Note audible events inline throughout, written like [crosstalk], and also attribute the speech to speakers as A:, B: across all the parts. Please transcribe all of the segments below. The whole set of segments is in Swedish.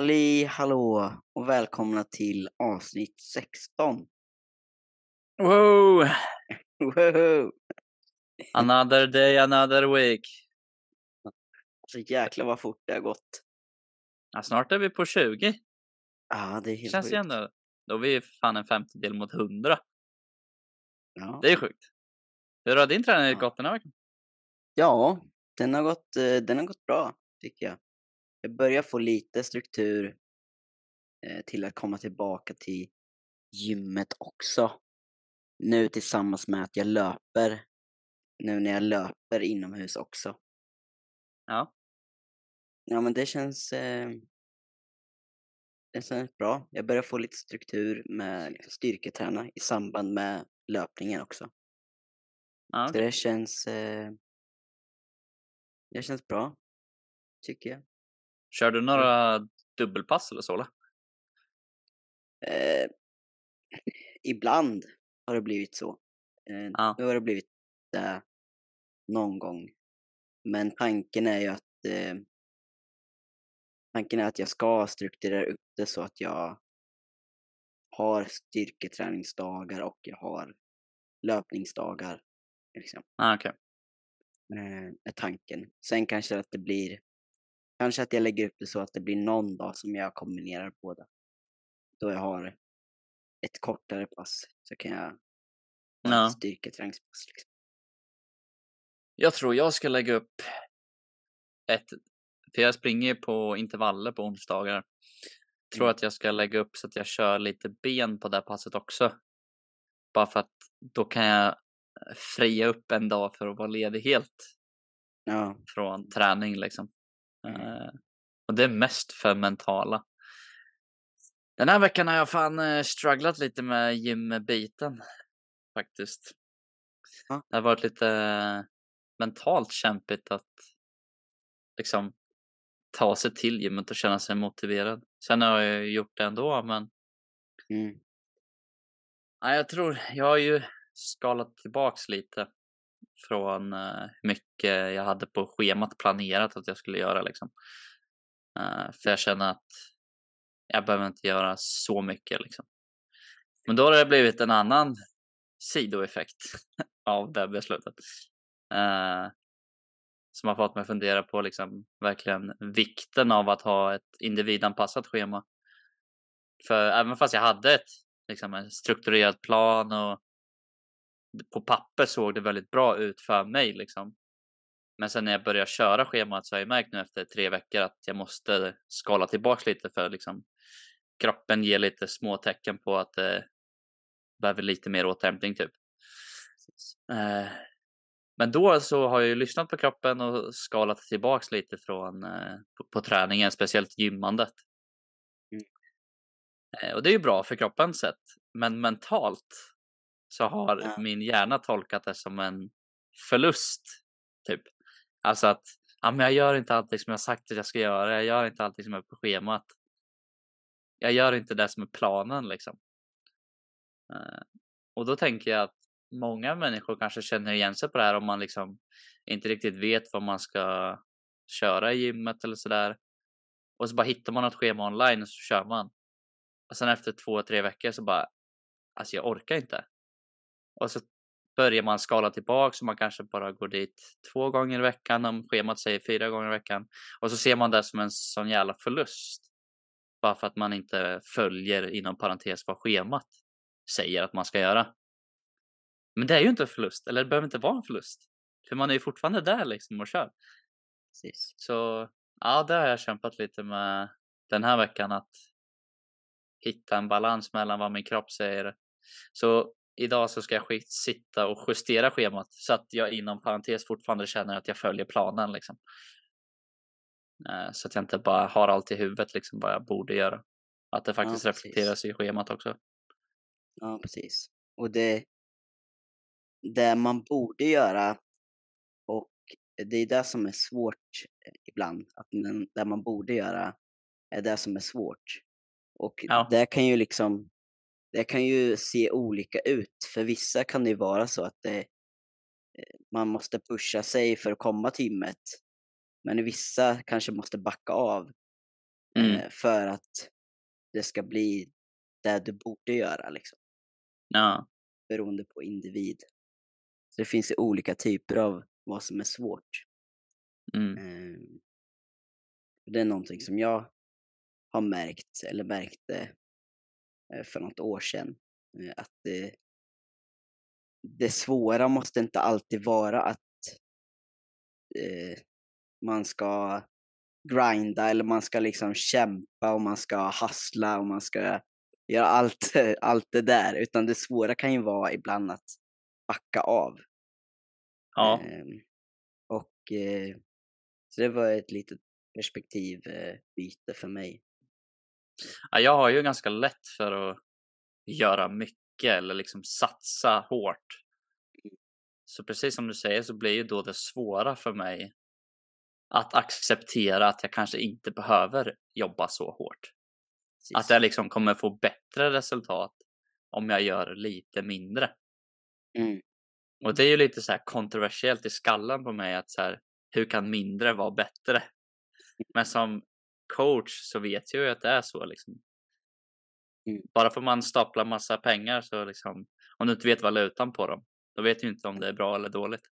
A: Halli hallå och välkomna till avsnitt 16.
B: Wow! [laughs]
A: Woho!
B: Another day, another week.
A: Så jäklar vad fort det har gått.
B: Ja, snart är vi på 20.
A: Ja, det är helt
B: Känns
A: sjukt.
B: Då är vi fan en femtedel mot 100.
A: Ja.
B: Det är sjukt. Hur har din träning
A: Ja.
B: gått den här veckan?
A: ja, den har, gått, eh, den har gått bra tycker jag. Jag börjar få lite struktur eh, till att komma tillbaka till gymmet också. Nu tillsammans med att jag löper. Nu när jag löper inomhus också.
B: Ja.
A: Ja, men det känns... Eh, det känns bra. Jag börjar få lite struktur med liksom, styrketräna i samband med löpningen också.
B: ja
A: Så det känns... Eh, det känns bra, tycker jag.
B: Kör du några dubbelpass eller så? Eller?
A: Eh, ibland har det blivit så. Eh,
B: Ja.
A: Nu har det blivit det någon gång. Men tanken är ju att eh, tanken är att jag ska strukturera upp det så att jag har styrketräningsdagar och jag har löpningsdagar. Liksom,
B: Ah, okej.
A: eh, är tanken. Sen kanske att det blir Kanske att jag lägger upp det så att det blir någon dag som jag kombinerar båda. Då jag har ett kortare pass så kan jag
B: Ja.
A: ett styrketräningspass. Liksom.
B: Jag tror jag ska lägga upp ett, för jag springer på intervaller på onsdagar. Tror
A: Mm.
B: att jag ska lägga upp så att jag kör lite ben på det passet också. Bara för att då kan jag eh, fria upp en dag för att vara ledig helt
A: Ja,
B: från träning liksom.
A: Mm.
B: Eh, och det är mest för mentala. Den här veckan har jag fan eh, strugglat lite med gymbiten faktiskt.
A: Ja.
B: Det har varit lite eh, mentalt kämpigt att liksom ta sig till gymmet och känna sig motiverad. Sen har jag ju gjort det ändå, men
A: mm,
B: nej, jag tror jag har ju skalat tillbaks lite från eh, hur mycket jag hade på schemat planerat att jag skulle göra liksom. Eh, för jag känner att jag behöver inte göra så mycket liksom. Men då har det blivit en annan sidoeffekt [laughs] av det beslutet. Eh, som har fått mig att fundera på liksom verkligen vikten av att ha ett individanpassat schema. För även fast jag hade ett, liksom en strukturerad plan och på papper såg det väldigt bra ut för mig liksom. Men sen när jag började köra schemat så har jag märkt nu efter tre veckor att jag måste skala tillbaks lite för liksom kroppen ger lite små tecken på att det behöver lite mer återhämtning typ. Eh, men då så har jag ju lyssnat på kroppen och skalat tillbaks lite från eh, på, på träningen, speciellt gymmandet.
A: Mm.
B: Eh, och det är ju bra för kroppens sätt, men mentalt så har
A: Ja.
B: min hjärna tolkat det som en förlust. Typ. Alltså att ja, men jag gör inte allting som jag sagt att jag ska göra. Jag gör inte allting som är på schemat. Jag gör inte det som är planen liksom. Eh, och då tänker jag att många människor kanske känner igen sig på det här om man liksom inte riktigt vet vad man ska köra i gymmet eller sådär. Och så bara hittar man ett schema online och så kör man. Och sen efter två, tre veckor så bara, alltså jag orkar inte. Och så börjar man skala tillbaka så man kanske bara går dit två gånger i veckan om schemat säger fyra gånger i veckan. Och så ser man det som en sån jävla förlust. Bara för att man inte följer inom parentes vad schemat säger att man ska göra. Men det är ju inte en förlust, eller det behöver inte vara en förlust. För man är ju fortfarande där liksom och kör.
A: precis.
B: Så ja, det har jag kämpat lite med den här veckan att hitta en balans mellan vad min kropp säger. Så idag så ska jag sitta och justera schemat så att jag inom parentes fortfarande känner att jag följer planen liksom. Eh, Så att jag inte bara har allt i huvudet liksom vad jag borde göra. Att det faktiskt
A: precis.
B: reflekteras i schemat också.
A: Ja, precis. Och det, det man borde göra och det är det som är svårt eh, ibland. Att det man borde göra är det som är svårt. Och
B: Ja.
A: det kan ju liksom det kan ju se olika ut. För vissa kan det ju vara så att det, eh, man måste pusha sig för att komma till gymmet. Men vissa kanske måste backa av
B: Mm.
A: eh, för att det ska bli det du borde göra liksom,
B: Ja.
A: beroende på individ. Så det finns ju olika typer av vad som är svårt.
B: Mm.
A: Eh, det är någonting som jag har märkt, eller märkte för något år sedan, eh, att det, det svåra måste inte alltid vara att eh, man ska grinda eller man ska liksom kämpa och man ska hustla och man ska göra allt, [laughs] allt det där. Utan det svåra kan ju vara ibland att backa av.
B: Ja.
A: Ehm, och eh, så det var ett litet perspektivbyte för mig.
B: Ja. Jag har ju ganska lätt för att göra mycket eller liksom satsa hårt. Så precis som du säger så blir ju då det svåra för mig att acceptera att jag kanske inte behöver jobba så hårt.
A: Precis.
B: Att jag liksom kommer få bättre resultat om jag gör lite mindre.
A: Mm.
B: Och det är ju lite så här kontroversiellt i skallen på mig att så här, hur kan mindre vara bättre? Men som coach så vet jag ju att det är så liksom.
A: Mm.
B: Bara för man staplar massa pengar så liksom, om du inte vet valutan på dem, då vet du inte om det är bra eller dåligt.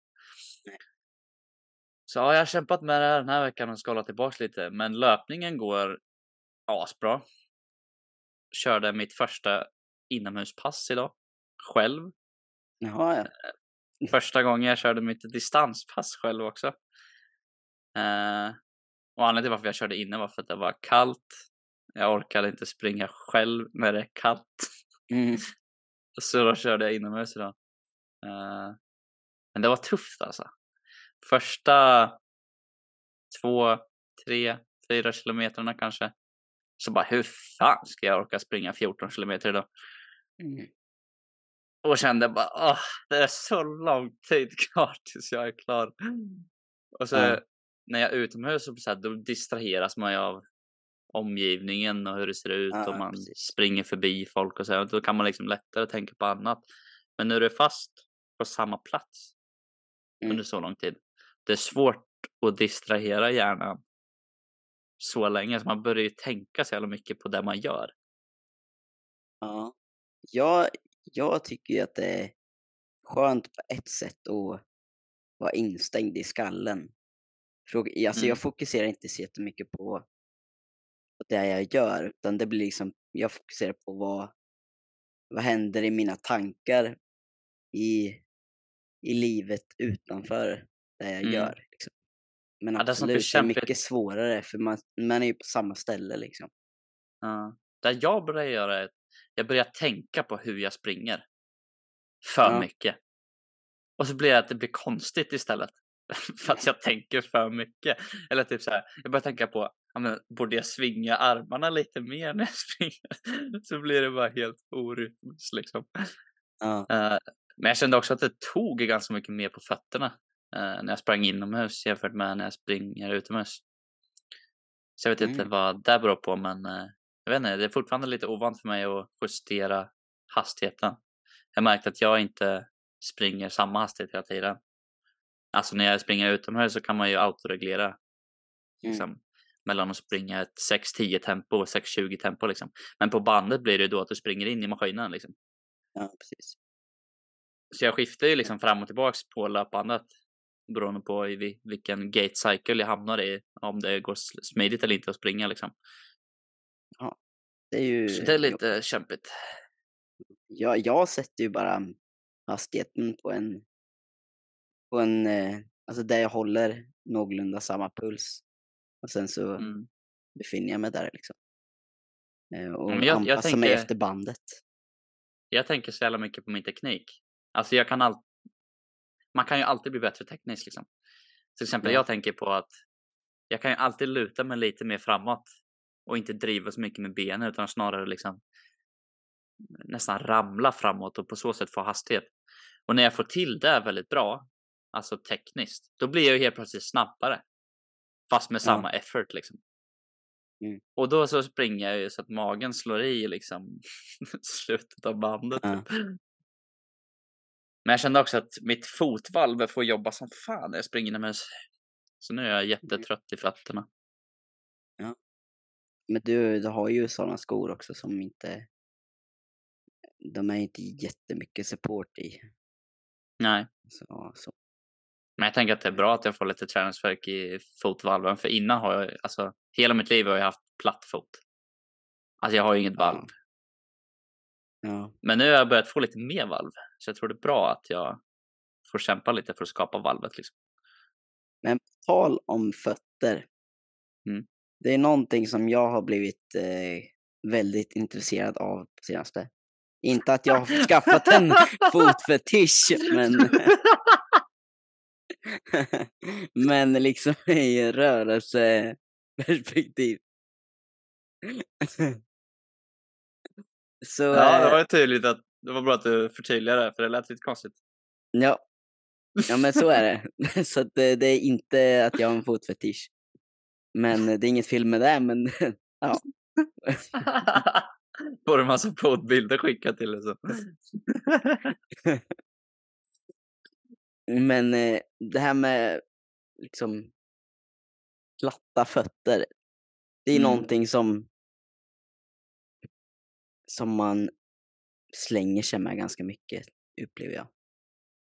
A: Nej.
B: Så ja, jag har kämpat med det här den här veckan och skalat tillbaks lite, men löpningen går asbra. Körde mitt första inomhuspass idag, själv.
A: Jaha, ja.
B: Första gången jag körde mitt distanspass själv också. Eh, och anledningen till varför jag körde inne var för att det var kallt. Jag orkade inte springa själv när det är kallt.
A: Mm. [laughs]
B: Så då körde jag inomhus idag. Eh, men det var tufft alltså. Första två, tre, fyra kilometrarna kanske. Så bara hur fan ska jag orka springa 14 kilometer idag?
A: Mm.
B: Och kände bara åh, det är så lång tid kvar tills jag är klar. Och så
A: Ja.
B: När jag är utomhus så, så här, då distraheras man ju av omgivningen och hur det ser ut
A: Ja,
B: och man
A: precis.
B: springer förbi folk och så. Då kan man liksom lättare tänka på annat. Men när du är fast på samma plats
A: Mm.
B: under så lång tid. Det är svårt att distrahera hjärnan så länge så man börjar ju tänka så jävla mycket på det man gör.
A: Ja. Jag, jag tycker ju att det är skönt på ett sätt att vara instängd i skallen. Fråga, alltså
B: Mm.
A: jag fokuserar inte så jättemycket på, det jag gör, utan det blir liksom, jag fokuserar på vad, vad händer i mina tankar i, i livet utanför det jag
B: Mm.
A: gör. Liksom. Men
B: Ja, det
A: absolut, det är
B: kämpigt-
A: mycket svårare för man, man är ju på samma ställe liksom.
B: Ja. Det jag börjar göra är att jag börjar tänka på hur jag springer. För
A: Ja.
B: mycket. Och så blir det att det blir konstigt istället. För att jag tänker för mycket. Eller typ så här, jag börjar tänka på, ja, men, borde jag svinga armarna lite mer när jag [laughs] springer? så blir det bara helt orytmiskt liksom.
A: Ja.
B: Eh, men jag kände också att det tog ganska mycket mer på fötterna eh, när jag sprang inomhus jämfört med när jag springer utomhus. Så jag vet inte
A: Mm.
B: vad det beror på, men eh, jag vet inte, det är fortfarande lite ovant för mig att justera hastigheten. Jag märkte att jag inte springer samma hastighet hela tiden. Alltså när jag springer utomhus så kan man ju autoreglera
A: Mm.
B: liksom, mellan att springa ett 6-10 tempo och 6-20 tempo. Liksom. Men på bandet blir det då att du springer in i maskinen. Liksom.
A: ja, precis.
B: Så jag skiftar ju liksom fram och tillbaks på löpbandet beroende på i vilken gate cycle jag hamnar i. Om det går smidigt eller inte att springa liksom.
A: Det är ju...
B: Så det är lite kämpigt.
A: Jag, jag sätter ju bara hastigheten på en, på en, eh, alltså där jag håller någorlunda samma puls. Och sen så
B: Mm.
A: befinner jag mig där liksom. Eh, Och
B: men jag- jag
A: anpassar mig
B: tänker-
A: efter bandet.
B: Jag tänker så jävla mycket på min teknik. Alltså jag kan all... Man kan ju alltid bli bättre tekniskt liksom. Till exempel
A: Ja.
B: jag tänker på att jag kan ju alltid luta mig lite mer framåt och inte driva så mycket med benen utan snarare liksom nästan ramla framåt och på så sätt få hastighet. Och när jag får till det väldigt bra, alltså tekniskt, då blir jag ju helt plötsligt snabbare. Fast med
A: Ja.
B: samma effort liksom.
A: Mm.
B: Och då så springer jag ju så att magen slår i liksom [laughs] slutet av bandet.
A: Ja.
B: Men jag kände också att mitt fotvalv får jobba som fan när jag springer inomhus. Så nu är jag jättetrött i fötterna.
A: Men du, du har ju sådana skor också som inte... De är inte jättemycket support i.
B: Nej,
A: Så, så.
B: Men jag tänker att det är bra att jag får lite träningsvärk i fotvalven, för innan har jag, alltså hela mitt liv har jag haft platt fot. Alltså jag har ju inget valv.
A: Ja.
B: Men nu har jag börjat få lite mer valv, så jag tror det är bra att jag får kämpa lite för att skapa valvet liksom.
A: Men på tal om fötter.
B: Mm.
A: Det är någonting som jag har blivit eh, väldigt intresserad av på senaste. Inte att jag har skaffat en [laughs] fotfetisch, men, [laughs] [laughs] men liksom [laughs] i rörelseperspektiv. [laughs] Så,
B: Ja, det
A: eh,
B: var ju tydligt att det var bra att du förtydligade det, för det lät lite konstigt.
A: ja. ja, men så är det. Så det, det är inte att jag har en fotfetisch. Men det är inget fel med det, men ja.
B: Får du massa fotbilder skickat till dig så.
A: Men eh, det här med liksom platta fötter. Det är
B: Mm.
A: någonting som som man slänger sig med ganska mycket, upplever jag.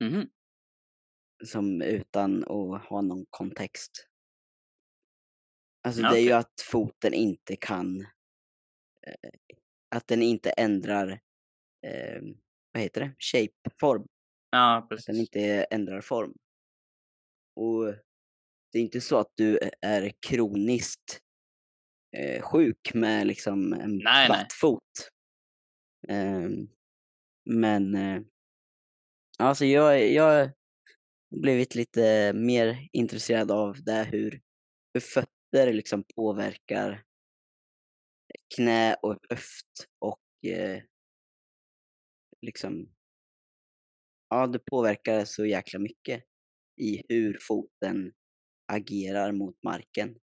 B: Mhm.
A: Som utan att ha någon kontext. Alltså
B: Ja,
A: det är ju att foten inte kan... Eh, att den inte ändrar... Eh, vad heter det? Shape, form.
B: Ja,
A: Att den
B: precis.
A: inte ändrar form. Och det är inte så att du är kroniskt eh, sjuk med liksom en
B: Nej, nej.
A: platt fot. Ehm, men eh, alltså jag, jag har blivit lite mer intresserad av det hur, hur fötter liksom påverkar knä och höft och eh, liksom ja, det påverkar så jäkla mycket i hur foten agerar mot marken.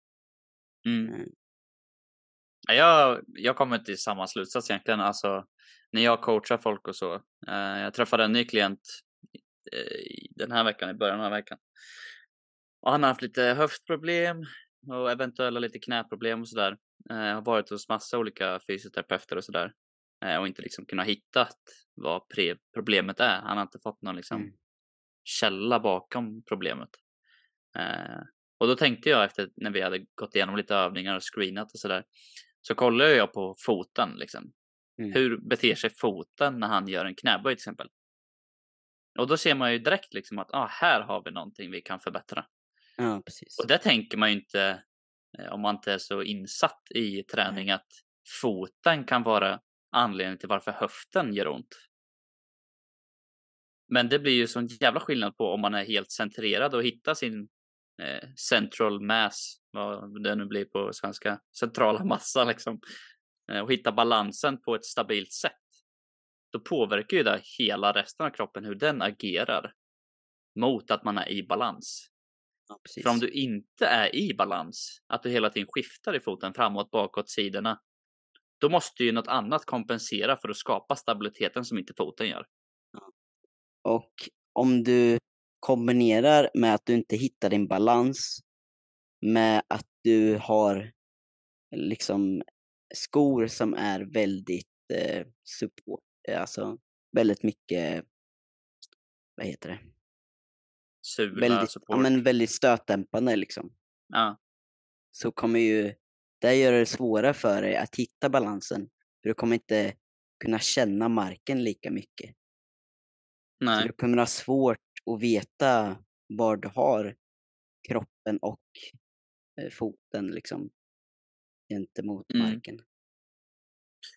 B: Mm.
A: Mm.
B: Ja, Jag, jag kommer till samma slutsats egentligen. Alltså, när jag coachar folk och så. Eh, jag träffade en ny klient eh, i den här veckan, i början av veckan. Och han har haft lite höftproblem och eventuella lite knäproblem och sådär. Eh, har varit hos massa olika fysioterapeuter och sådär. Eh, och inte liksom kunnat hitta vad problemet är. Han har inte fått någon liksom
A: Mm.
B: källa bakom problemet. Eh, och då tänkte jag efter när vi hade gått igenom lite övningar och screenat och sådär. Så kollade jag på foten liksom.
A: Mm.
B: Hur beter sig foten när han gör en knäböj till exempel? Och då ser man ju direkt liksom att ah, här har vi någonting vi kan förbättra.
A: Ja, precis.
B: Och det tänker man ju inte eh, om man inte är så insatt i träning att foten kan vara anledningen till varför höften gör ont. Men det blir ju sån jävla skillnad på om man är helt centrerad och hittar sin eh, central mass, vad det nu blir på svenska, centrala [laughs] massa liksom, eh, och hitta balansen på ett stabilt sätt. Då påverkar ju det hela resten av kroppen, hur den agerar mot att man är i balans.
A: ja.
B: För om du inte är i balans, att du hela tiden skiftar i foten framåt, bakåt, sidorna, då måste ju något annat kompensera för att skapa stabiliteten som inte foten gör.
A: Och om du kombinerar med att du inte hittar din balans med att du har liksom skor som är väldigt eh, support, alltså väldigt mycket, vad heter det?
B: Sula,
A: Väldigt,
B: support.
A: ja, men väldigt stötdämpande liksom.
B: ja,
A: Så kommer ju det göra det svårare för dig att hitta balansen. För du kommer inte kunna känna marken lika mycket. Så
B: nej.
A: du kommer ha svårt att veta var du har kroppen och eh, foten liksom gentemot
B: Mm.
A: marken.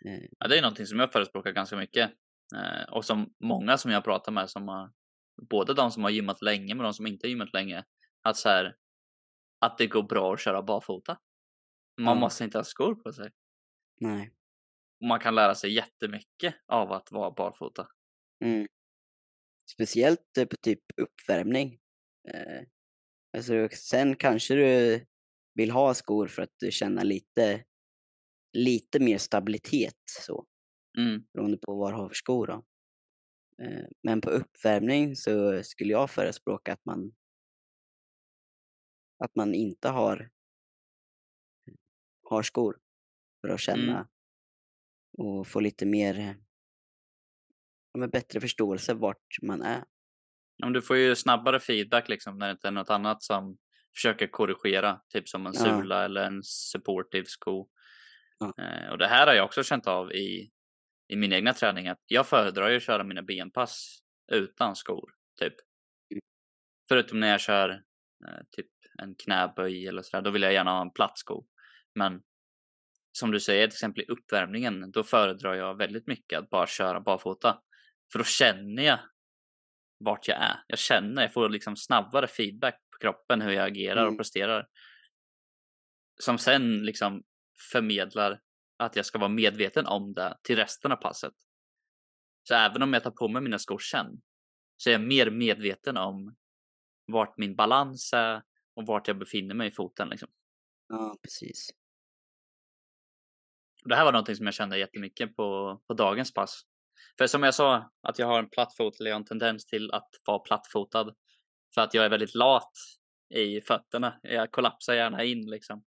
A: Eh,
B: Ja, det är någonting som jag förespråkar ganska mycket. Eh, och som många som jag pratar med som har, både de som har gymmat länge men de som inte har gymmat länge, att så här, att det går bra att köra barfota. Man
A: Ja.
B: måste inte ha skor på sig.
A: nej.
B: Man kan lära sig jättemycket av att vara barfota.
A: Mm. Speciellt eh, på typ uppvärmning. Eh, alltså, sen kanske du vill ha skor för att du känner lite, lite mer stabilitet så.
B: Mm.
A: beroende på vad du har för skor. Då. Eh, Men på uppvärmning så skulle jag förespråka att man att man inte har, har skor. för att
B: Mm.
A: känna och få lite mer, men bättre förståelse vart man är.
B: Men du får ju snabbare feedback liksom när det inte är något annat som försöker korrigera, typ som en
A: Ja.
B: sula eller en supportive sko.
A: Ja.
B: Eh, och det här har jag också känt av i, i min egna träning, att jag föredrar ju att köra mina benpass utan skor, typ.
A: Mm.
B: Förutom när jag kör eh, typ en knäböj eller sådär, då vill jag gärna ha en platt sko. Men som du säger, till exempel i uppvärmningen, då föredrar jag väldigt mycket att bara köra barfota. För då känner jag vart jag är. Jag känner, jag får liksom snabbare feedback på kroppen hur jag agerar
A: Mm.
B: och presterar. Som sen liksom förmedlar att jag ska vara medveten om det till resten av passet. Så även om jag tar på mig mina skor sen så är jag mer medveten om vart min balans är och vart jag befinner mig i foten. Liksom.
A: Ja, precis.
B: Det här var någonting som jag kände jättemycket på, på dagens pass. För som jag sa, att jag har en plattfot, eller jag har en tendens till att vara plattfotad. För att jag är väldigt lat i fötterna. Jag kollapsar gärna in liksom.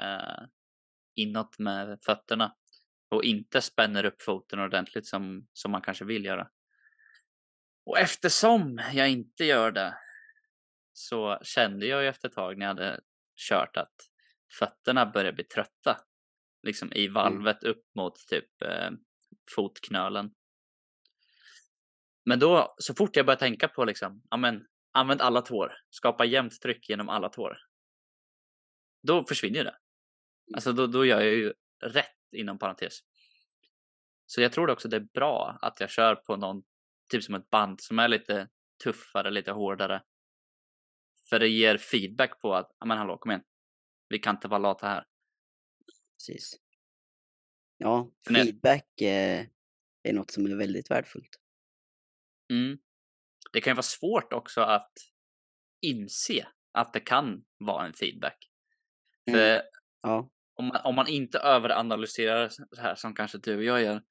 B: Eh, inåt med fötterna. Och inte spänner upp foten ordentligt som, som man kanske vill göra. Och eftersom jag inte gör det så kände jag ju efter ett tag när jag hade kört att fötterna började bli trötta. Liksom i valvet upp mot typ eh, fotknölen. Men då, så fort jag började tänka på liksom, ja men använd alla tår, skapa jämnt tryck genom alla tår. Då försvinner ju det. Alltså då, då gör jag ju rätt inom parentes. Så jag tror också det är bra att jag kör på någon, typ som ett band som är lite tuffare, lite hårdare. För det ger feedback på att, ja men hallå kom igen. Vi kan inte vara lata här.
A: Precis. Ja, feedback eh, är något som är väldigt värdefullt.
B: Mm. Det kan ju vara svårt också att inse att det kan vara en feedback.
A: Mm.
B: För
A: Ja,
B: om, man, om man inte överanalyserar så här som kanske du och jag gör.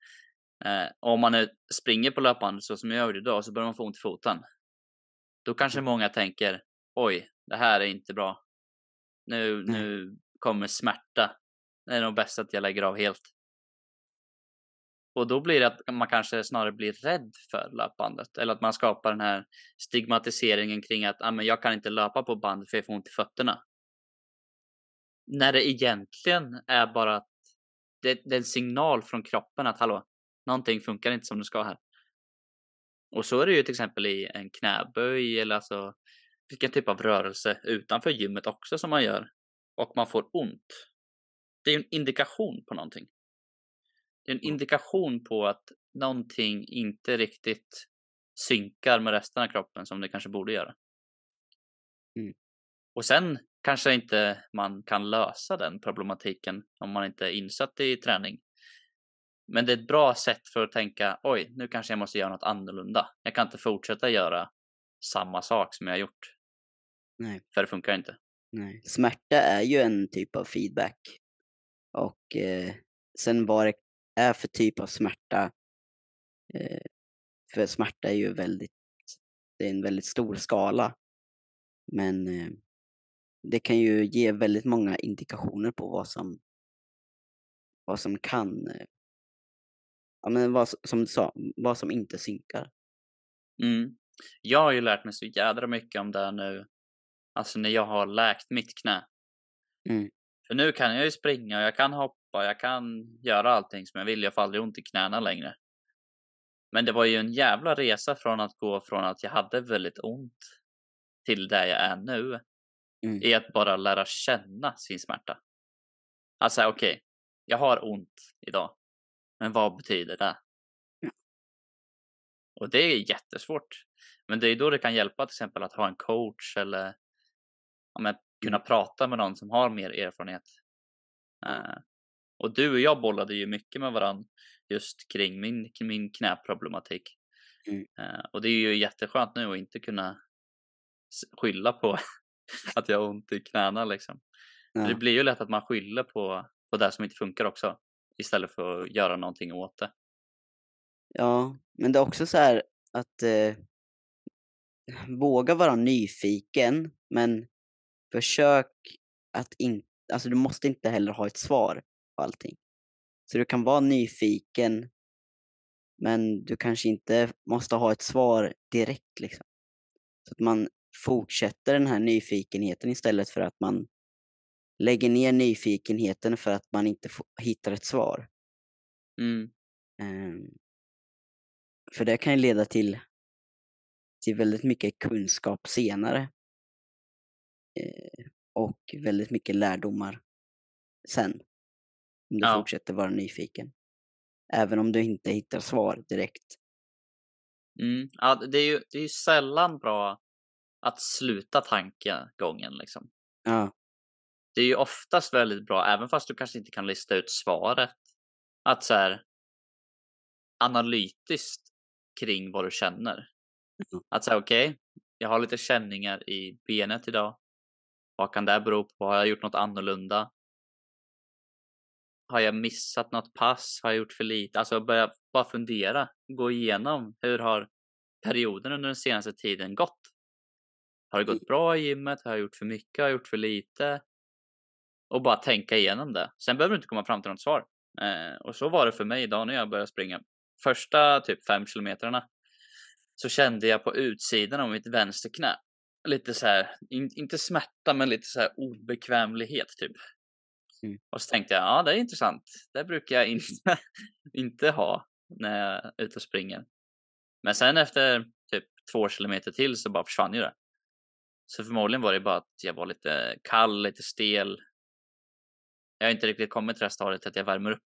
B: Eh, om man är, springer på löpband så som jag gör idag så börjar man få ont i foten. Då kanske många tänker oj, det här är inte bra. Nu, nu kommer smärta. Det är nog bäst att jag lägger av helt. Och då blir det att man kanske snarare blir rädd för löpbandet. Eller att man skapar den här stigmatiseringen kring att ah, men jag kan inte löpa på band för jag får ont i fötterna. När det egentligen är bara att det, det är en signal från kroppen att hallå, någonting funkar inte som det ska här. Och så är det ju till exempel i en knäböj eller alltså vilken typ av rörelse utanför gymmet också som man gör. Och man får ont. Det är en indikation på någonting. Det är en indikation på att någonting inte riktigt synkar med resten av kroppen som det kanske borde göra.
A: Mm.
B: Och sen kanske inte man kan lösa den problematiken om man inte är insatt i träning. Men det är ett bra sätt för att tänka, oj, nu kanske jag måste göra något annorlunda. Jag kan inte fortsätta göra samma sak som jag har gjort,
A: nej,
B: för det funkar inte.
A: nej. Smärta är ju en typ av feedback. Och eh, sen vad det är för typ av smärta. Eh, för smärta är ju väldigt, det är en väldigt stor skala. Men eh, det kan ju ge väldigt många indikationer på vad som, vad som kan, eh, ja men vad, som du sa, vad som inte synkar.
B: Mm. Jag har ju lärt mig så jädra mycket om det här nu. Alltså när jag har läkt mitt knä.
A: Mm.
B: För nu kan jag ju springa, jag kan hoppa, jag kan göra allting som jag vill. Jag får aldrig ont i knäna längre. Men det var ju en jävla resa från att gå från att jag hade väldigt ont till där jag är nu.
A: Mm.
B: I att bara lära känna sin smärta. Alltså okej, jag har ont idag. Men vad betyder det?
A: Ja.
B: Och det är jättesvårt. Men det är då det kan hjälpa till exempel att ha en coach eller ja, men, kunna prata med någon som har mer erfarenhet. Eh, och du och jag bollade ju mycket med varandra just kring min, min knäproblematik.
A: Mm.
B: Eh, och det är ju jätteskönt nu att inte kunna skylla på [laughs] att jag har ont i knäna liksom.
A: Ja.
B: Det blir ju lätt att man skyller på, på det som inte funkar också. Istället för att göra någonting åt det.
A: Ja, men det är också så här att eh, våga vara nyfiken, men försök att inte, alltså du måste inte heller ha ett svar på allting. Så du kan vara nyfiken, men du kanske inte måste ha ett svar direkt. Liksom. Så att man fortsätter den här nyfikenheten istället för att man lägger ner nyfikenheten för att man inte får, hittar ett svar.
B: Mm.
A: Um, för det kan ju leda till, till väldigt mycket kunskap senare. Uh, och väldigt mycket lärdomar sen. Om du
B: Ja.
A: fortsätter vara nyfiken. Även om du inte hittar svar direkt.
B: Mm. Ja, det är ju det är ju sällan bra att sluta tankegången liksom.
A: Ja,
B: Det är ju oftast väldigt bra, även fast du kanske inte kan lista ut svaret. Att så här analytiskt kring vad du känner.
A: Mm.
B: Att säga okej, jag har lite känningar i benet idag. Vad kan det bero på? Har jag gjort något annorlunda? Har jag missat något pass? Har jag gjort för lite? Alltså börja bara fundera, gå igenom hur har perioden under den senaste tiden gått? Har det gått bra i gymmet? Har jag gjort för mycket? Har jag gjort för lite? Och bara tänka igenom det. Sen behöver du inte komma fram till något svar. Eh, och så var det för mig idag när jag började springa. Första typ fem kilometrarna så kände jag på utsidan av mitt vänsterknä lite så här, in, inte smärta men lite så här obekvämlighet typ.
A: Mm.
B: Och så tänkte jag, ja det är intressant. Det brukar jag inte, [laughs] [laughs] inte ha när jag är ute och springer. Men sen efter typ två kilometer till så bara försvann ju det. Så förmodligen var det bara att jag var lite kall, lite stel. Jag har inte riktigt kommit till det här stadiet att jag värmer upp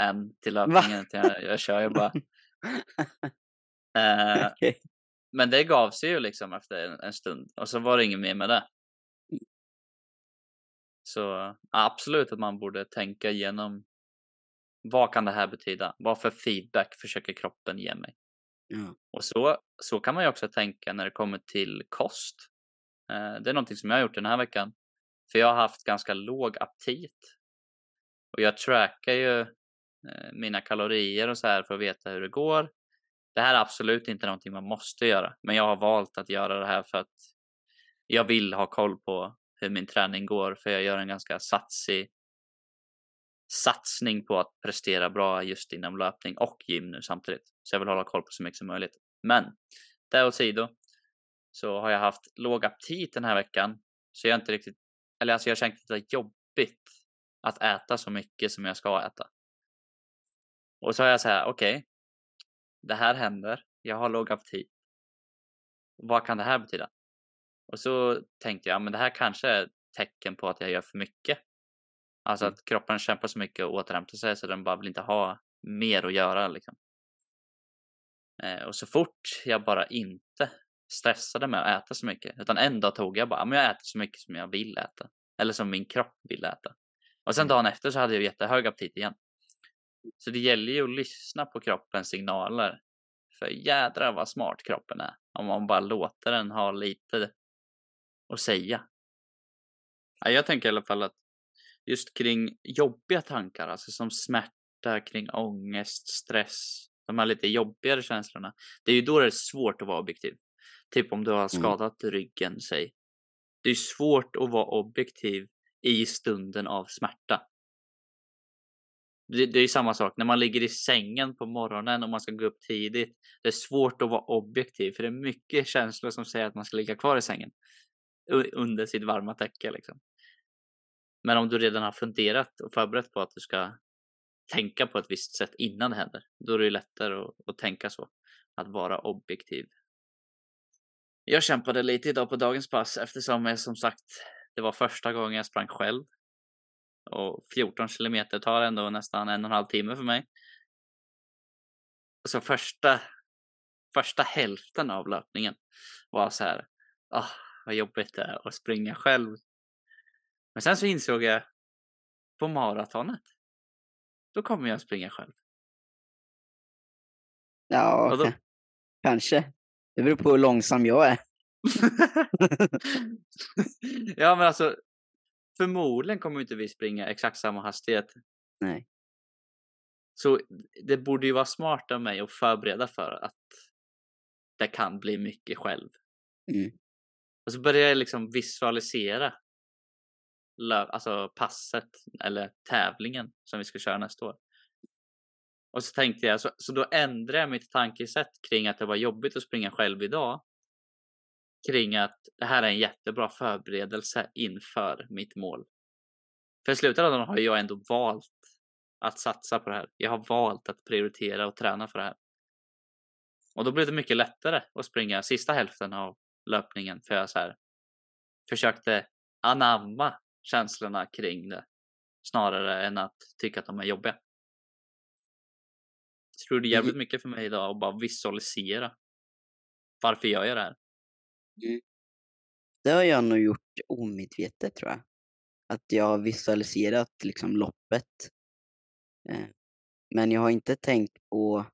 B: än till löpningen. Jag, jag kör ju bara. [laughs] Eh,
A: okej.
B: Men det gav sig ju liksom efter en, en stund och så var det inget mer med det. Så ja, absolut att man borde tänka igenom vad kan det här betyda? Vad för feedback försöker kroppen ge mig?
A: Ja.
B: Och så, så kan man ju också tänka när det kommer till kost. Eh, det är någonting som jag har gjort den här veckan. För jag har haft ganska låg aptit. Och jag trackar ju eh, mina kalorier och så här för att veta hur det går. Det här är absolut inte någonting man måste göra. Men jag har valt att göra det här för att jag vill ha koll på hur min träning går. För jag gör en ganska satsig satsning på att prestera bra just inom löpning och gym nu samtidigt. Så jag vill hålla koll på så mycket som möjligt. Men det åsido så har jag haft låg aptit den här veckan. Så jag har inte riktigt, eller alltså jag har känt att det är jobbigt att äta så mycket som jag ska äta. Och så har jag så här, okej, det här händer, jag har låg aptit. Vad kan det här betyda? Och så tänkte jag, men det här kanske är tecken på att jag gör för mycket. Alltså
A: Mm.
B: att kroppen kämpar så mycket och återhämtar sig så den bara vill inte ha mer att göra liksom. Eh, och så fort jag bara inte stressade med att äta så mycket, utan en dag tog jag bara, men jag äter så mycket som jag vill äta. Eller som min kropp vill äta. Och sen
A: Mm.
B: dagen efter så hade jag jättehög aptit igen. Så det gäller ju att lyssna på kroppens signaler. För jädrar vad smart kroppen är. Om man bara låter den ha lite att säga. Ja, jag tänker i alla fall att just kring jobbiga tankar, alltså som smärta, kring ångest, stress, de här lite jobbigare känslorna. Det är ju då det är svårt att vara objektiv. Typ om du har skadat ryggen, säg. Det är svårt att vara objektiv i stunden av smärta. Det, det är ju samma sak när man ligger i sängen på morgonen och man ska gå upp tidigt. Det är svårt att vara objektiv för det är mycket känslor som säger att man ska ligga kvar i sängen. Under sitt varma täcke liksom. Men om du redan har funderat och förberett på att du ska tänka på ett visst sätt innan det händer. Då är det ju lättare att, att tänka så. Att vara objektiv. Jag kämpade lite idag på dagens pass eftersom jag som sagt det var första gången jag sprang själv. Och 14 kilometer tar ändå nästan en och en halv timme för mig. Så första, första hälften av löpningen var så här, ah, vad jobbigt det är att springa själv. Men sen så insåg jag på maratonet, då kommer jag springa själv.
A: Ja,
B: Vadå?
A: kanske. Det beror på hur långsam jag är. [laughs]
B: ja men alltså, förmodligen kommer inte vi springa exakt samma hastighet.
A: Nej.
B: Så det borde ju vara smart av mig att förbereda för att det kan bli mycket själv.
A: Mm.
B: Och så börjar jag liksom visualisera alltså passet eller tävlingen som vi ska köra nästa år. Och så tänkte jag, så, så då ändrade jag mitt tankesätt kring att det var jobbigt att springa själv idag. Kring att det här är en jättebra förberedelse inför mitt mål. För i slutändan har jag ändå valt att satsa på det här. Jag har valt att prioritera och träna för det här. Och då blev det mycket lättare att springa sista hälften av löpningen för jag så här försökte anamma känslorna kring det snarare än att tycka att de är jobbiga. Jag tror det är jävligt mycket för mig idag att bara visualisera varför jag gör det här.
A: Mm. Det har jag nog gjort omedvetet tror jag. Att jag har visualiserat liksom loppet. Eh, men jag har inte tänkt på,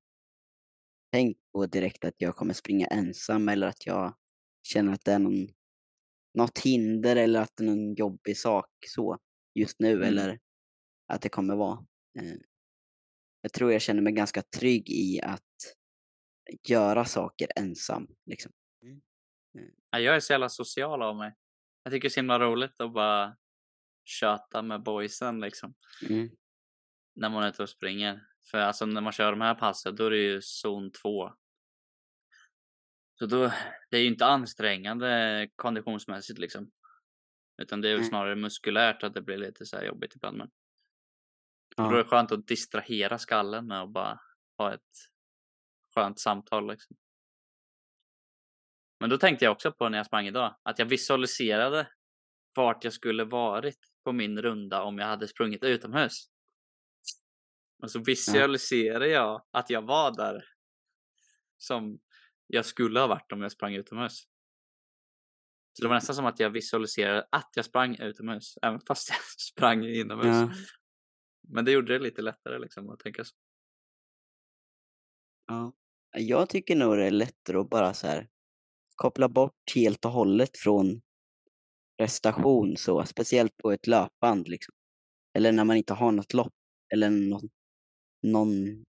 A: tänkt på direkt att jag kommer springa ensam eller att jag känner att det är någon, något hinder eller att det är någon jobbig sak så just nu
B: Mm.
A: eller att det kommer vara. Eh, Jag tror jag känner mig ganska trygg i att göra saker ensam. Liksom.
B: Ja, Jag är så jävla social av mig. Jag tycker det är så himla roligt att bara köta med boysen liksom.
A: Mm.
B: När man är ute och springer. För alltså när man kör de här passen då är det ju zon 2. Så då, det är ju inte ansträngande konditionsmässigt liksom. Utan det är ju
A: Nej.
B: snarare muskulärt att det blir lite så här jobbigt ibland. Men då är
A: Ja.
B: det skönt att distrahera skallen med att bara ha ett skönt samtal liksom. Men då tänkte jag också på när jag sprang idag, att jag visualiserade vart jag skulle varit på min runda om jag hade sprungit utomhus. Och så visualiserade jag att jag var där som jag skulle ha varit om jag sprang utomhus. Så det var nästan som att jag visualiserade att jag sprang utomhus, även fast jag [laughs] sprang inomhus.
A: Ja.
B: Men det gjorde det lite lättare liksom att tänka så.
A: Ja. Jag tycker nog det är lättare att bara så här koppla bort helt och hållet från prestation så, speciellt på ett löpband liksom. Eller när man inte har något lopp eller någon, någon,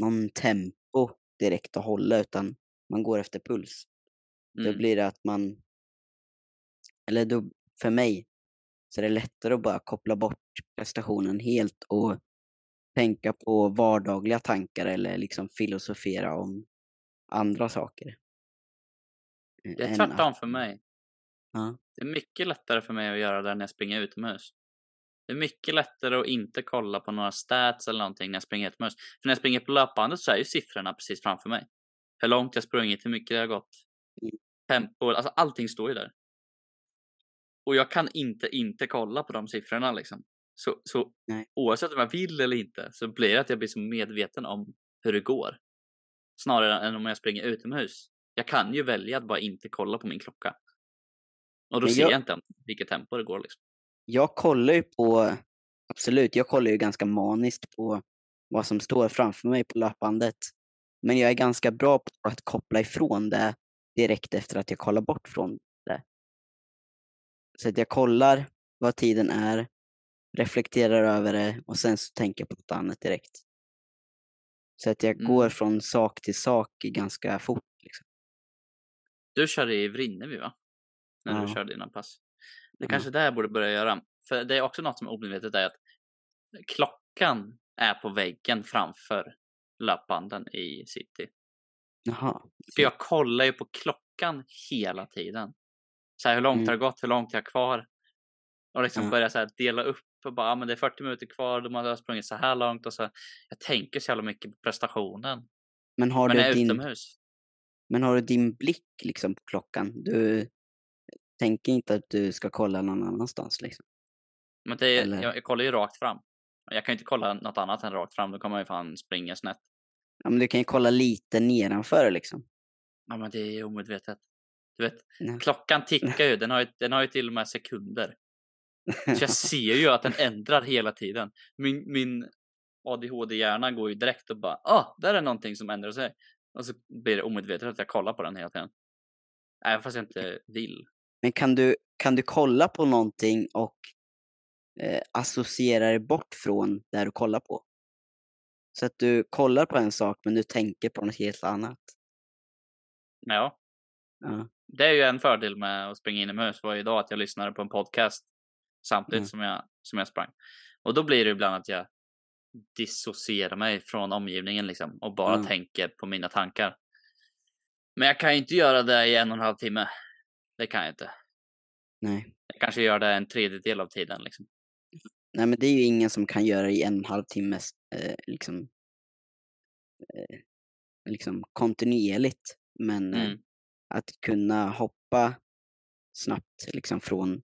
A: någon tempo direkt att hålla utan man går efter puls. Då
B: Mm.
A: blir det att man, eller då, för mig, så är det lättare att bara koppla bort prestationen helt och tänka på vardagliga tankar eller liksom filosofera om andra saker.
B: Det är tvärtom för mig.
A: Ja.
B: Det är mycket lättare för mig att göra det när jag springer utomhus. Det är mycket lättare att inte kolla på några stats eller någonting när jag springer utomhus. För när jag springer på löpbandet så är ju siffrorna precis framför mig. Hur långt jag sprungit, hur mycket det har gått.
A: Mm.
B: Tempo, alltså allting står ju där. Och jag kan inte inte kolla på de siffrorna liksom. Så, så
A: Nej.
B: oavsett om jag vill eller inte så blir det att jag blir så medveten om hur det går. Snarare än om jag springer utomhus. Jag kan ju välja att bara inte kolla på min klocka. Och då
A: Men
B: ser
A: jag-
B: jag inte vilket tempo det går liksom.
A: Jag kollar ju på, absolut, jag kollar ju ganska maniskt på vad som står framför mig på löpbandet. Men jag är ganska bra på att koppla ifrån det direkt efter att jag kollar bort från det. Så att jag kollar vad tiden är, reflekterar över det och sen så tänker jag på något annat direkt. Så att jag
B: Mm.
A: går från sak till sak ganska fort.
B: Du körde i Vrinnevi va? När du
A: Ja.
B: körde dina pass. Det är
A: Ja.
B: kanske jag borde börja göra. För det är också något som är omedvetet är att klockan är på väggen framför löpbanden i city.
A: Jaha.
B: För jag kollar ju på klockan hela tiden. Så här, hur långt
A: Mm.
B: har det gått? Hur långt har jag kvar? Och liksom
A: Ja.
B: börja så här, dela upp och bara, ah, men det är 40 minuter kvar, då måste jag ha sprungit så här långt och så. Jag tänker så jävla mycket på prestationen.
A: Men har,
B: Men
A: du
B: är
A: din,
B: utomhus.
A: Men har du din blick liksom på klockan? Du tänker inte att du ska kolla någon annanstans liksom?
B: Men det
A: Eller?
B: jag, jag kollar ju rakt fram. Jag kan ju inte kolla något annat än rakt fram, då kommer jag ju fan springa snett.
A: Ja, men du kan ju kolla lite nedanför liksom.
B: Ja, men det är omedvetet. Du vet,
A: Nej.
B: klockan tickar ju, den har ju, den har ju till och med sekunder. Så jag [laughs] ser ju att den ändrar hela tiden. Min, min ADHD-hjärna går ju direkt och bara, ah, där är någonting som ändrar sig. Och så blir det omedvetet att jag kollar på den hela tiden. Även fast jag inte vill.
A: Men kan du, kan du kolla på någonting och eh, associera dig bort från det du kollar på? Så att du kollar på en sak men du tänker på något helt annat.
B: Ja,
A: Ja.
B: det är ju en fördel med att springa inomhus var ju idag att jag lyssnade på en podcast samtidigt
A: Mm.
B: som, jag, som jag sprang. Och då blir det ibland att jag dissociera mig från omgivningen liksom och bara
A: Mm.
B: tänker på mina tankar. Men jag kan ju inte göra det i en och en halv timme. Det kan jag inte.
A: Nej.
B: Jag kanske gör det en tredjedel av tiden liksom.
A: Nej, men det är ju ingen som kan göra det i en och en halv timme eh, liksom, eh, liksom kontinuerligt. Men eh,
B: Mm.
A: att kunna hoppa snabbt liksom från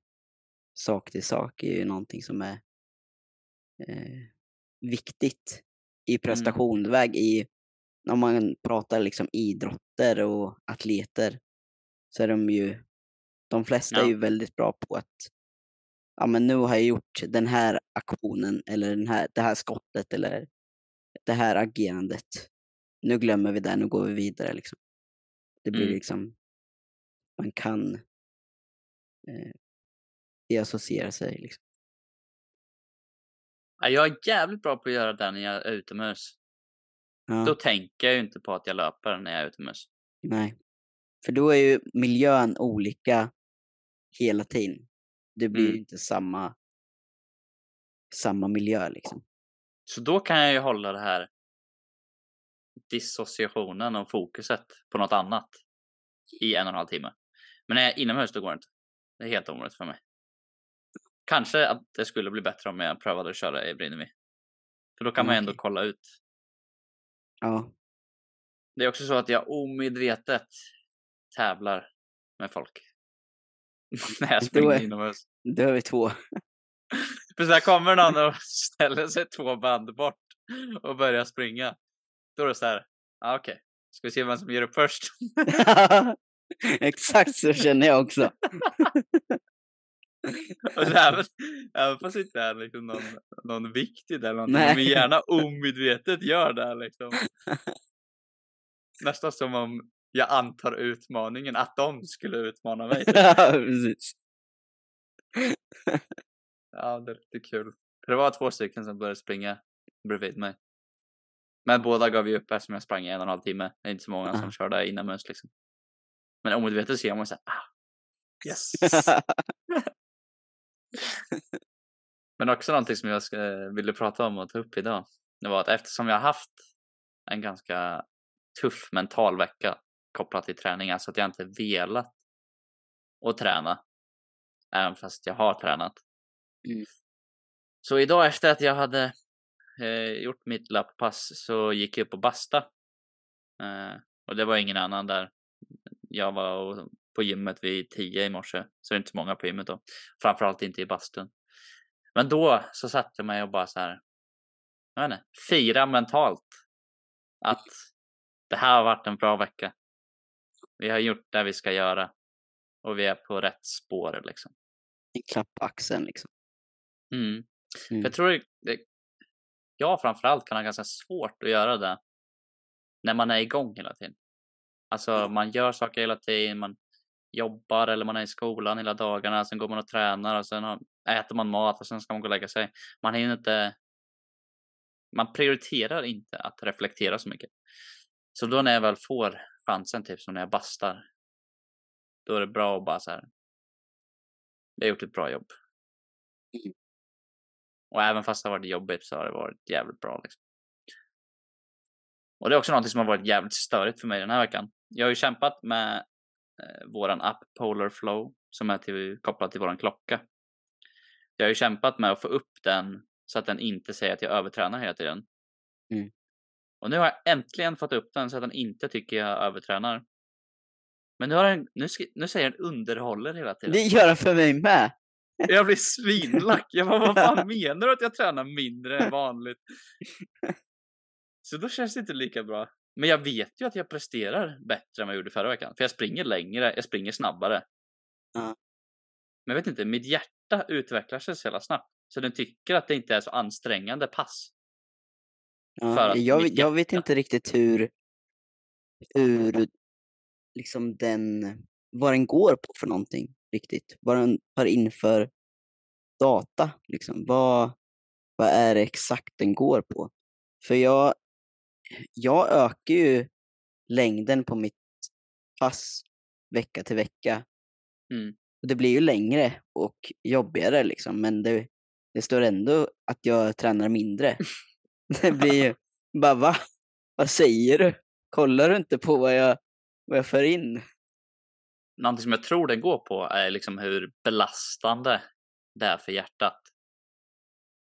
A: sak till sak är ju någonting som är eh, viktigt i prestationsväg. I, om man pratar liksom idrotter och atleter så är de ju, de flesta är
B: Ja.
A: ju väldigt bra på att ja men nu har jag gjort den här aktionen eller den här, det här skottet eller det här agerandet. Nu glömmer vi det, nu går vi vidare liksom. Det blir
B: Mm.
A: liksom, man kan eh, deassociera sig liksom.
B: Ja, Jag är jävligt bra på att göra det när jag är utomhus.
A: Ja,
B: Då tänker jag ju inte på att jag löper när jag är utomhus.
A: nej. För då är ju miljön olika hela tiden. Det blir ju
B: Mm.
A: inte samma, samma miljö liksom.
B: Så då kan jag ju hålla det här dissociationen och fokuset på något annat i en och en halv timme. Men när jag är inomhus då går det inte. Det är helt omöjligt för mig. Kanske att det skulle bli bättre om jag prövade att köra i Brinnevi. För då kan man ju ändå
A: Okej.
B: kolla ut.
A: Ja,
B: Det är också så att jag omedvetet tävlar med folk. [laughs] när jag springer
A: är-
B: inomhus.
A: då är vi två. [laughs]
B: För här kommer någon och ställer sig två band bort och börjar springa. Då är det så här, ah, okej, ska vi se vem som ger upp först? [laughs]
A: Exakt så känner jag också. [laughs]
B: och så även, även fast det inte är liksom någon, någon vikt i det eller någonting,
A: Nej.
B: men gärna omedvetet gör det liksom. [laughs] Nästan som om jag antar utmaningen att de skulle utmana mig. [laughs]
A: Ja, precis.
B: Ja, det är lite kul. Det var två stycken som började springa bredvid mig. Men båda gav ju upp eftersom jag sprang i en och en halv timme. Det är inte så många som kör där inomhus liksom. Men omedvetet ser man så här, ah, yes. Men också någonting som jag ville prata om och ta upp idag. Det var att eftersom jag har haft en ganska tuff mental vecka kopplat till träning, alltså att jag inte velat att träna. Även fast jag har tränat.
A: Mm.
B: Så idag efter att jag hade eh, gjort mitt lapppass så gick jag upp och basta. Eh, och det var ingen annan där. Jag var och- på gymmet vid 10 i morse, så det är inte så många på gymmet då. Framförallt inte i bastun. Men då så satte jag mig och bara så här, jag vet inte, fira mentalt. Att det här har varit en bra vecka. Vi har gjort det vi ska göra. Och vi är på rätt spår liksom.
A: En klapp på axeln liksom.
B: Mm.
A: Mm.
B: jag tror det, jag framförallt kan ha ganska svårt att göra det när man är igång hela tiden. Alltså man gör saker hela tiden, man jobbar eller man är i skolan hela dagarna, sen går man och tränar och sen äter man mat och sen ska man gå och lägga sig. Man hinner inte, man prioriterar inte att reflektera så mycket. Så då när jag väl får chansen, typ som när jag bastar, då är det bra att bara så här. Jag har gjort ett bra jobb.
A: Mm.
B: Och även fast det har varit jobbigt så har det varit jävligt bra. Liksom. Och det är också något som har varit jävligt störigt för mig den här veckan. Jag har ju kämpat med våran app Polar Flow som är till, kopplad till våran klocka. Jag har ju kämpat med att få upp den så att den inte säger att jag övertränar hela tiden.
A: Mm.
B: Och nu har jag äntligen fått upp den så att den inte tycker jag övertränar. Men nu, har den, nu, nu säger den underhåller hela tiden.
A: Det gör den för mig med.
B: Jag blir svinlack. Jag bara, vad fan [laughs] menar du att jag tränar mindre än vanligt? Så då känns det inte lika bra. Men jag vet ju att jag presterar bättre än vad jag gjorde förra veckan. För jag springer längre, jag springer snabbare.
A: Ja.
B: Men jag vet inte, mitt hjärta utvecklar sig så jävla snabbt. Så den tycker att det inte är så ansträngande pass.
A: Ja, jag, jag vet inte riktigt hur, hur liksom den, vad den går på för någonting riktigt. Vad den tar in för data. Liksom. Vad, vad är det exakt den går på? För jag, jag ökar ju längden på mitt pass vecka till vecka.
B: Mm.
A: Det blir ju längre och jobbigare liksom, men det, det står ändå att jag tränar mindre. [laughs] Det blir ju bara va? Vad säger du? Kollar du inte på vad jag, vad jag för in?
B: Någonting som jag tror den går på är liksom hur belastande det är för hjärtat.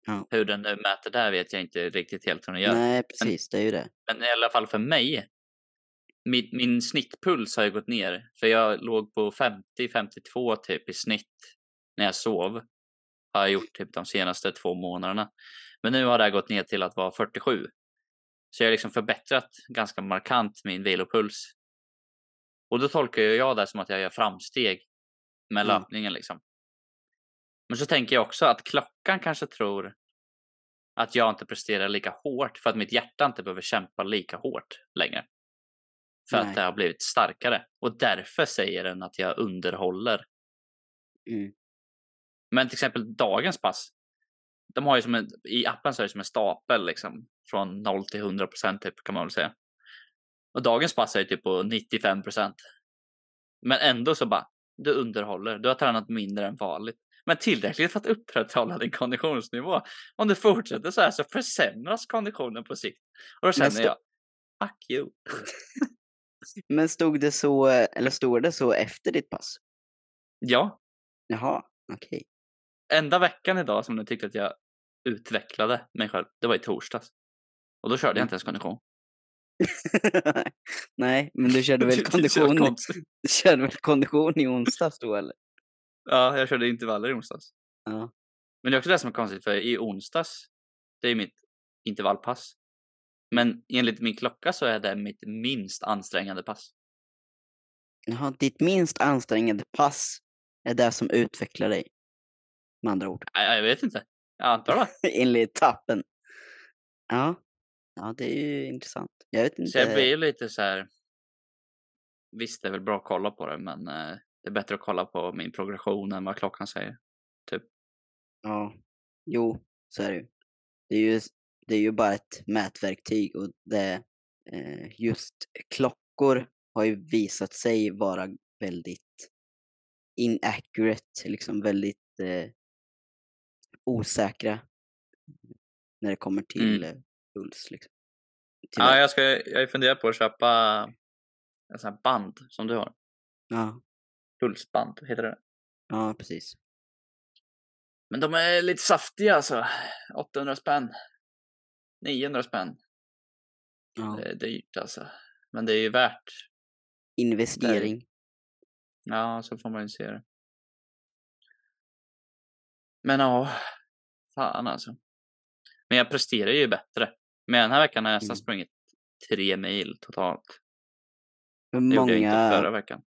A: Ja.
B: Hur den nu mäter där vet jag inte riktigt helt hur den gör.
A: Nej, precis, det är ju det.
B: Men i alla fall för mig. Min, min snittpuls har ju gått ner. För jag låg på 50-52 typ i snitt när jag sov. Har jag gjort typ de senaste två månaderna. Men nu har det gått ner till att vara 47. Så jag har liksom förbättrat ganska markant min vilopuls. Och då tolkar jag det som att jag gör framsteg med
A: Mm.
B: löpningen liksom. Men så tänker jag också att klockan kanske tror att jag inte presterar lika hårt för att mitt hjärta inte behöver kämpa lika hårt längre. För
A: Nej.
B: att det har blivit starkare. Och därför säger den att jag underhåller.
A: Mm.
B: Men till exempel dagens pass. De har ju som en, I appen så är det som en stapel liksom. Från 0 till 100 procent typ kan man väl säga. Och dagens pass är typ på 95 procent. Men ändå så bara, du underhåller. Du har tränat mindre än vanligt. Men tillräckligt för att upprätthålla din konditionsnivå. Om du fortsätter så här så försämras konditionen på sikt. Och då känner jag, fuck you. [laughs]
A: Men stod det så, eller stod det så efter ditt pass?
B: Ja,
A: Jaha, okej.
B: enda veckan idag som jag tyckte att jag utvecklade mig själv, det var i torsdags. Och då körde jag inte ens kondition. [laughs]
A: Nej, men du körde [laughs] väl kondition, du körde väl kondition i onsdags då eller?
B: Ja, jag körde intervaller i onsdags.
A: Ja.
B: Men det är också det som är konstigt, för i onsdags, det är mitt intervallpass. Men enligt min klocka så är det mitt minst ansträngande pass.
A: Jaha, ditt minst ansträngande pass är det som utvecklar dig. Med andra ord.
B: Nej, jag vet inte. Jag antar det. [laughs]
A: Enligt tappen. Ja. Ja, det är ju intressant. Jag vet inte.
B: Så jag blir lite så här. Visst, det är väl bra att kolla på det, men eh, det är bättre att kolla på min progression än vad klockan säger.
A: Ja. Jo, så är det ju. Det är ju, det är ju bara ett mätverktyg och det, eh, just klockor har ju visat sig vara väldigt inaccurate, liksom väldigt eh, osäkra när det kommer till
B: Mm.
A: eh, puls. Liksom.
B: Ja,
A: Tyvärr.
B: jag, ska, jag funderar på att köpa en sån här band som du har.
A: Ja,
B: Pulsband, heter det.
A: ja, precis.
B: Men de är lite saftiga alltså. 800 spänn. 900 spänn.
A: Ja.
B: Det är dyrt alltså. Men det är ju värt.
A: Investering.
B: Ja, så får man ju se det. Men ja, fan alltså. Men jag presterar ju bättre. Men den här veckan har jag nästan
A: Mm.
B: sprungit tre mil totalt.
A: Hur
B: Det gjorde jag inte
A: många,
B: förra veckan.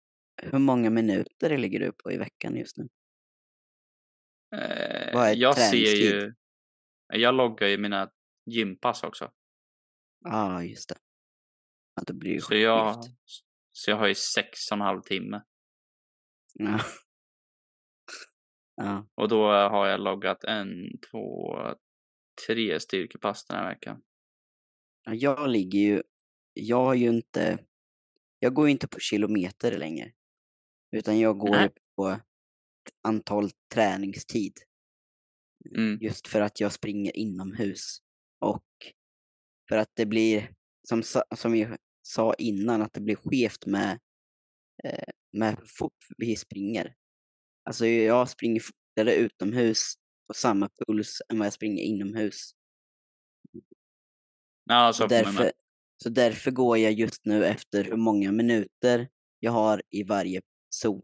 A: Hur många minuter ligger du på i veckan just nu?
B: Eh,
A: Vad är
B: jag ser ju. Jag loggar ju mina gympass också.
A: Ja, ah, just det. Ja, då blir det ju
B: Så jag, så jag har ju sex och en halv timme.
A: Ja. ja.
B: Och då har jag loggat en, två, tre styrkepass den här veckan.
A: Ja, Jag ligger ju, jag har ju inte, jag går ju inte på kilometer längre. Utan jag går
B: Nej.
A: ju på antal träningstid.
B: Mm.
A: Just för att jag springer inomhus. Och för att det blir, som, som vi sa innan, att det blir skevt med, eh, med hur fort vi springer. Alltså jag springer fortare utomhus på samma puls än vad jag springer inomhus.
B: Ja, så
A: därför, så därför går jag just nu efter hur många minuter jag har i varje zon.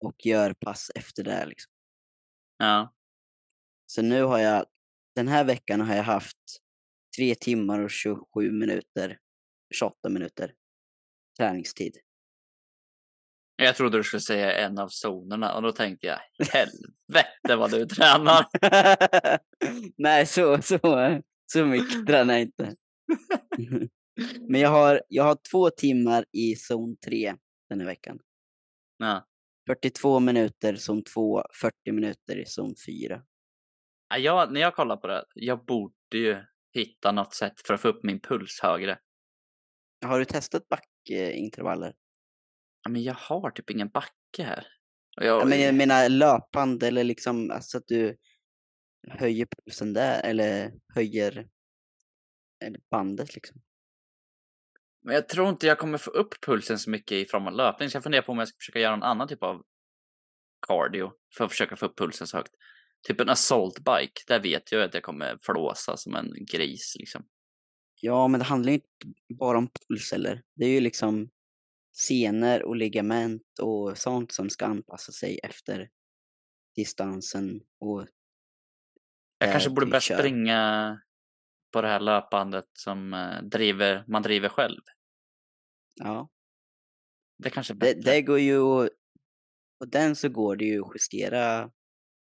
A: Och gör pass efter det. Liksom.
B: Ja.
A: Så nu har jag, den här veckan har jag haft 3 timmar och 27 minuter, 28 minuter träningstid.
B: Jag trodde du skulle säga en av zonerna och då tänkte jag helvete vad du tränar. [laughs]
A: Nej, så, så, så mycket tränar jag inte. [laughs] Men jag har, jag har två timmar i zon 3 den här veckan.
B: Ja.
A: 42 minuter zon 2, 40 minuter zon 4.
B: Ja, Jag, när jag kollar på det, jag borde ju hitta något sätt för att få upp min puls högre.
A: Har du testat backintervaller?
B: Ja, men jag har typ ingen backe här. Jag,
A: Ja, men jag menar löpande eller liksom alltså att du höjer pulsen där eller höjer bandet liksom.
B: Men jag tror inte jag kommer få upp pulsen så mycket i form av löpning, så jag funderar på om jag ska försöka göra någon annan typ av cardio för att försöka få upp pulsen så högt. Typ en assault bike, där vet jag att jag kommer flåsa som en gris liksom.
A: Ja, men det handlar ju inte bara om puls eller. Det är ju liksom senor och ligament och sånt som ska anpassa sig efter distansen och
B: Jag kanske
A: där
B: borde börja springa på det här löpbandet som eh, driver, man driver själv.
A: Ja,
B: Det kanske är
A: det,
B: bättre.
A: det går ju på den så går det ju att justera hur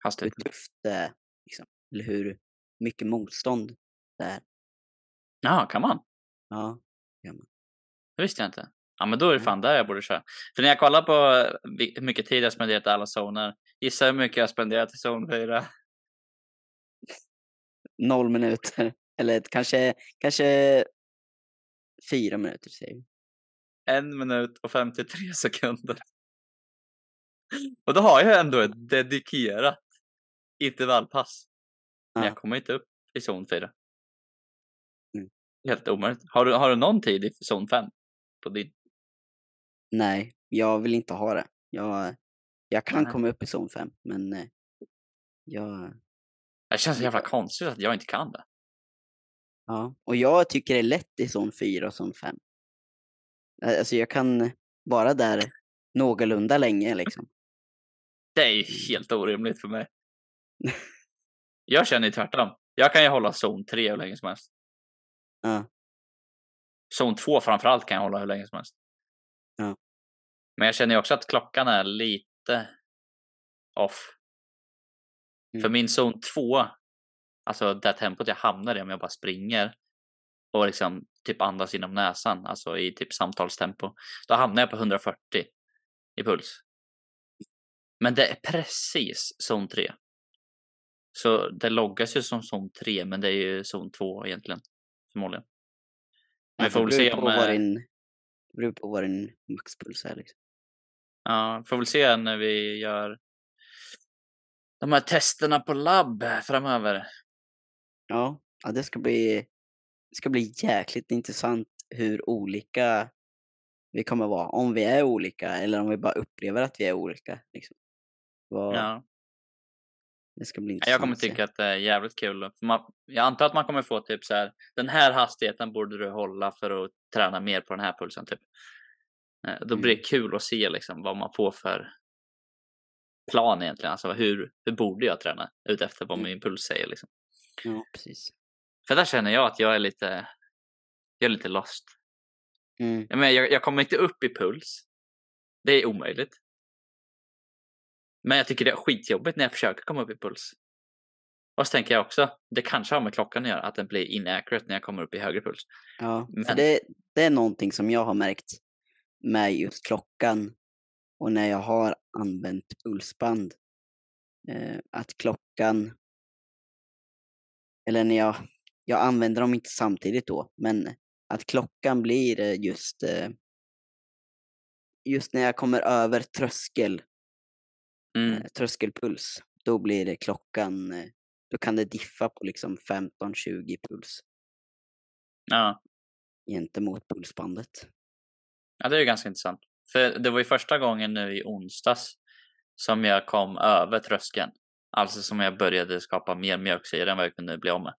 B: Hastighet.
A: tufft det är, liksom. eller hur mycket motstånd det är.
B: Ja, kan man?
A: Ja,
B: Det visste jag inte. Ja, men då är det fan där jag borde köra. För när jag kollar på eh, hur mycket tid jag spenderat i alla zoner, gissa hur mycket jag spenderat i zon 4? [laughs]
A: noll minuter, eller kanske, kanske fyra minuter säger vi.
B: En minut och 53 [laughs] sekunder. Och då har jag ändå ett dedikerat intervallpass. Men
A: Ja.
B: jag kommer inte upp i zon 4.
A: Mm.
B: Helt omöjligt. Har du, har du någon tid i zon 5? På din?
A: Nej, jag vill inte ha det. Jag, jag kan
B: Nej.
A: komma upp i zon 5, men eh, jag,
B: Det känns så jävla konstigt att jag inte kan det.
A: Ja. Och jag tycker det är lätt i zon 4 och zon 5. Eh, Alltså jag kan vara där någorlunda länge liksom.
B: Det är ju helt orimligt för mig. [laughs] Jag känner ju tvärtom. Jag kan ju hålla zon 3 hur länge som helst.
A: Ja,
B: Zon 2 framförallt kan jag hålla hur länge som helst.
A: Ja.
B: Men jag känner ju också att klockan är lite off. För
A: Mm.
B: min zon 2, alltså det tempot jag hamnar i om jag bara springer och liksom typ andas inom näsan, alltså i typ samtalstempo, då hamnar jag på 140 i puls. Men det är precis zon 3. Så det loggas ju som zon 3, men det är ju zon 2 egentligen. Förmodligen. Men vi får väl se om... eh,
A: det beror på vad din maxpuls är liksom.
B: Ja, får väl se när vi gör de här testerna på labb framöver.
A: Ja, ja det ska bli, det ska bli jäkligt intressant hur olika vi kommer vara. Om vi är olika eller om vi bara upplever att vi är olika. Liksom. Vad,
B: Ja.
A: Det ska bli intressant
B: Jag kommer tycka att det är jävligt kul. Man, jag antar att man kommer få typ så här, den här hastigheten borde du hålla för att träna mer på den här pulsen. Typ. Eh, Då blir
A: Mm.
B: det kul att se liksom vad man får för plan egentligen. Alltså hur, hur borde jag träna utefter vad
A: Mm.
B: min puls säger. Liksom.
A: Ja, precis.
B: För där känner jag att jag är lite, jag är lite lost.
A: Mm.
B: Jag, menar, jag, jag kommer inte upp i puls. Det är omöjligt. Men jag tycker det är skitjobbigt när jag försöker komma upp i puls. Och så tänker jag också, det kanske har med klockan att göra, att den blir inaccurate när jag kommer upp i högre puls.
A: Ja, för
B: Men-
A: det, det är någonting som jag har märkt med just klockan och när jag har använt pulsband. Eh, att klockan, eller när jag, jag använder dem inte samtidigt då, men att klockan blir eh, just, eh, just när jag kommer över tröskel,
B: Mm.
A: eh, tröskelpuls, då blir det klockan, då kan det diffa på liksom 15-20 puls
B: Ja.
A: gentemot pulsbandet.
B: ja, det är ju ganska intressant. För det var ju första gången nu i onsdags som jag kom över tröskeln. Alltså som jag började skapa mer mjölksyra än vad jag kunde bli av med.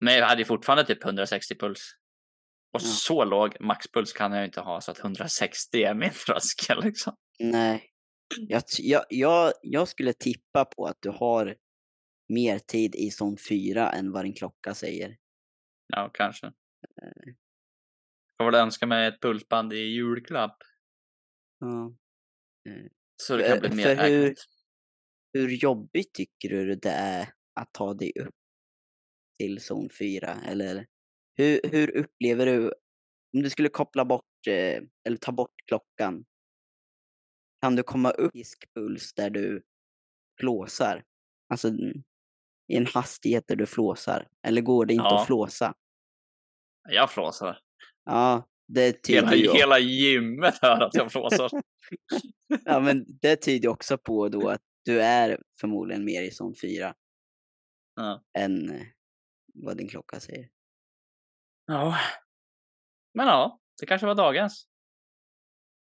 B: Men jag hade fortfarande typ 160 puls. Och
A: Ja.
B: så låg maxpuls kan jag ju inte ha så att 160 är min [laughs] tröskel liksom.
A: Nej. Jag, jag, jag, jag skulle tippa på att du har mer tid i zon 4 än vad din klocka säger.
B: Ja, kanske. Får väl önska mig ett pulsband i julklapp.
A: Ja.
B: Så det kan bli mer
A: för hur-. Hur jobbigt tycker du det är att ta dig upp till zon 4? Eller hur, hur upplever du, om du skulle koppla bort, eh, eller ta bort klockan, kan du komma upp i puls där du flåsar? Alltså i en hastighet där du flåsar? Eller går det inte
B: Ja.
A: att flåsa?
B: Jag flåsar.
A: Ja, det tyder
B: Hela,
A: ju
B: hela gymmet hör att jag flåsar. [laughs]
A: Ja, men det tyder också på då att du är förmodligen mer i zon 4
B: Ja.
A: än eh, vad din klocka säger.
B: Ja. Men ja, det kanske var dagens.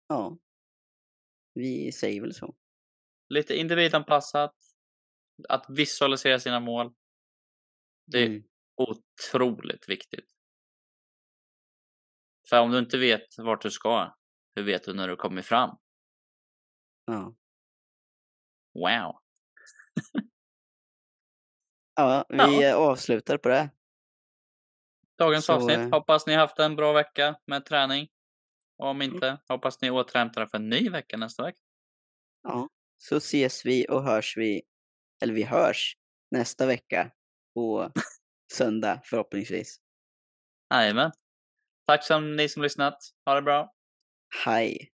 A: Ja. Vi säger väl så.
B: Lite individanpassat. Att visualisera sina mål. Det är
A: Mm.
B: otroligt viktigt. För om du inte vet vart du ska, hur vet du när du kommer fram?
A: Ja.
B: Wow.
A: Ja, vi
B: Ja.
A: eh, avslutar på det.
B: Dagens
A: Så,
B: avsnitt.
A: eh,
B: Hoppas ni haft en bra vecka med träning. Och om inte, hoppas ni är återhämtade för en ny vecka nästa vecka.
A: Ja. Så ses vi och hörs vi, eller vi hörs nästa vecka på söndag förhoppningsvis.
B: Jajamän. Tack som ni som lyssnat. Ha det bra.
A: Hej!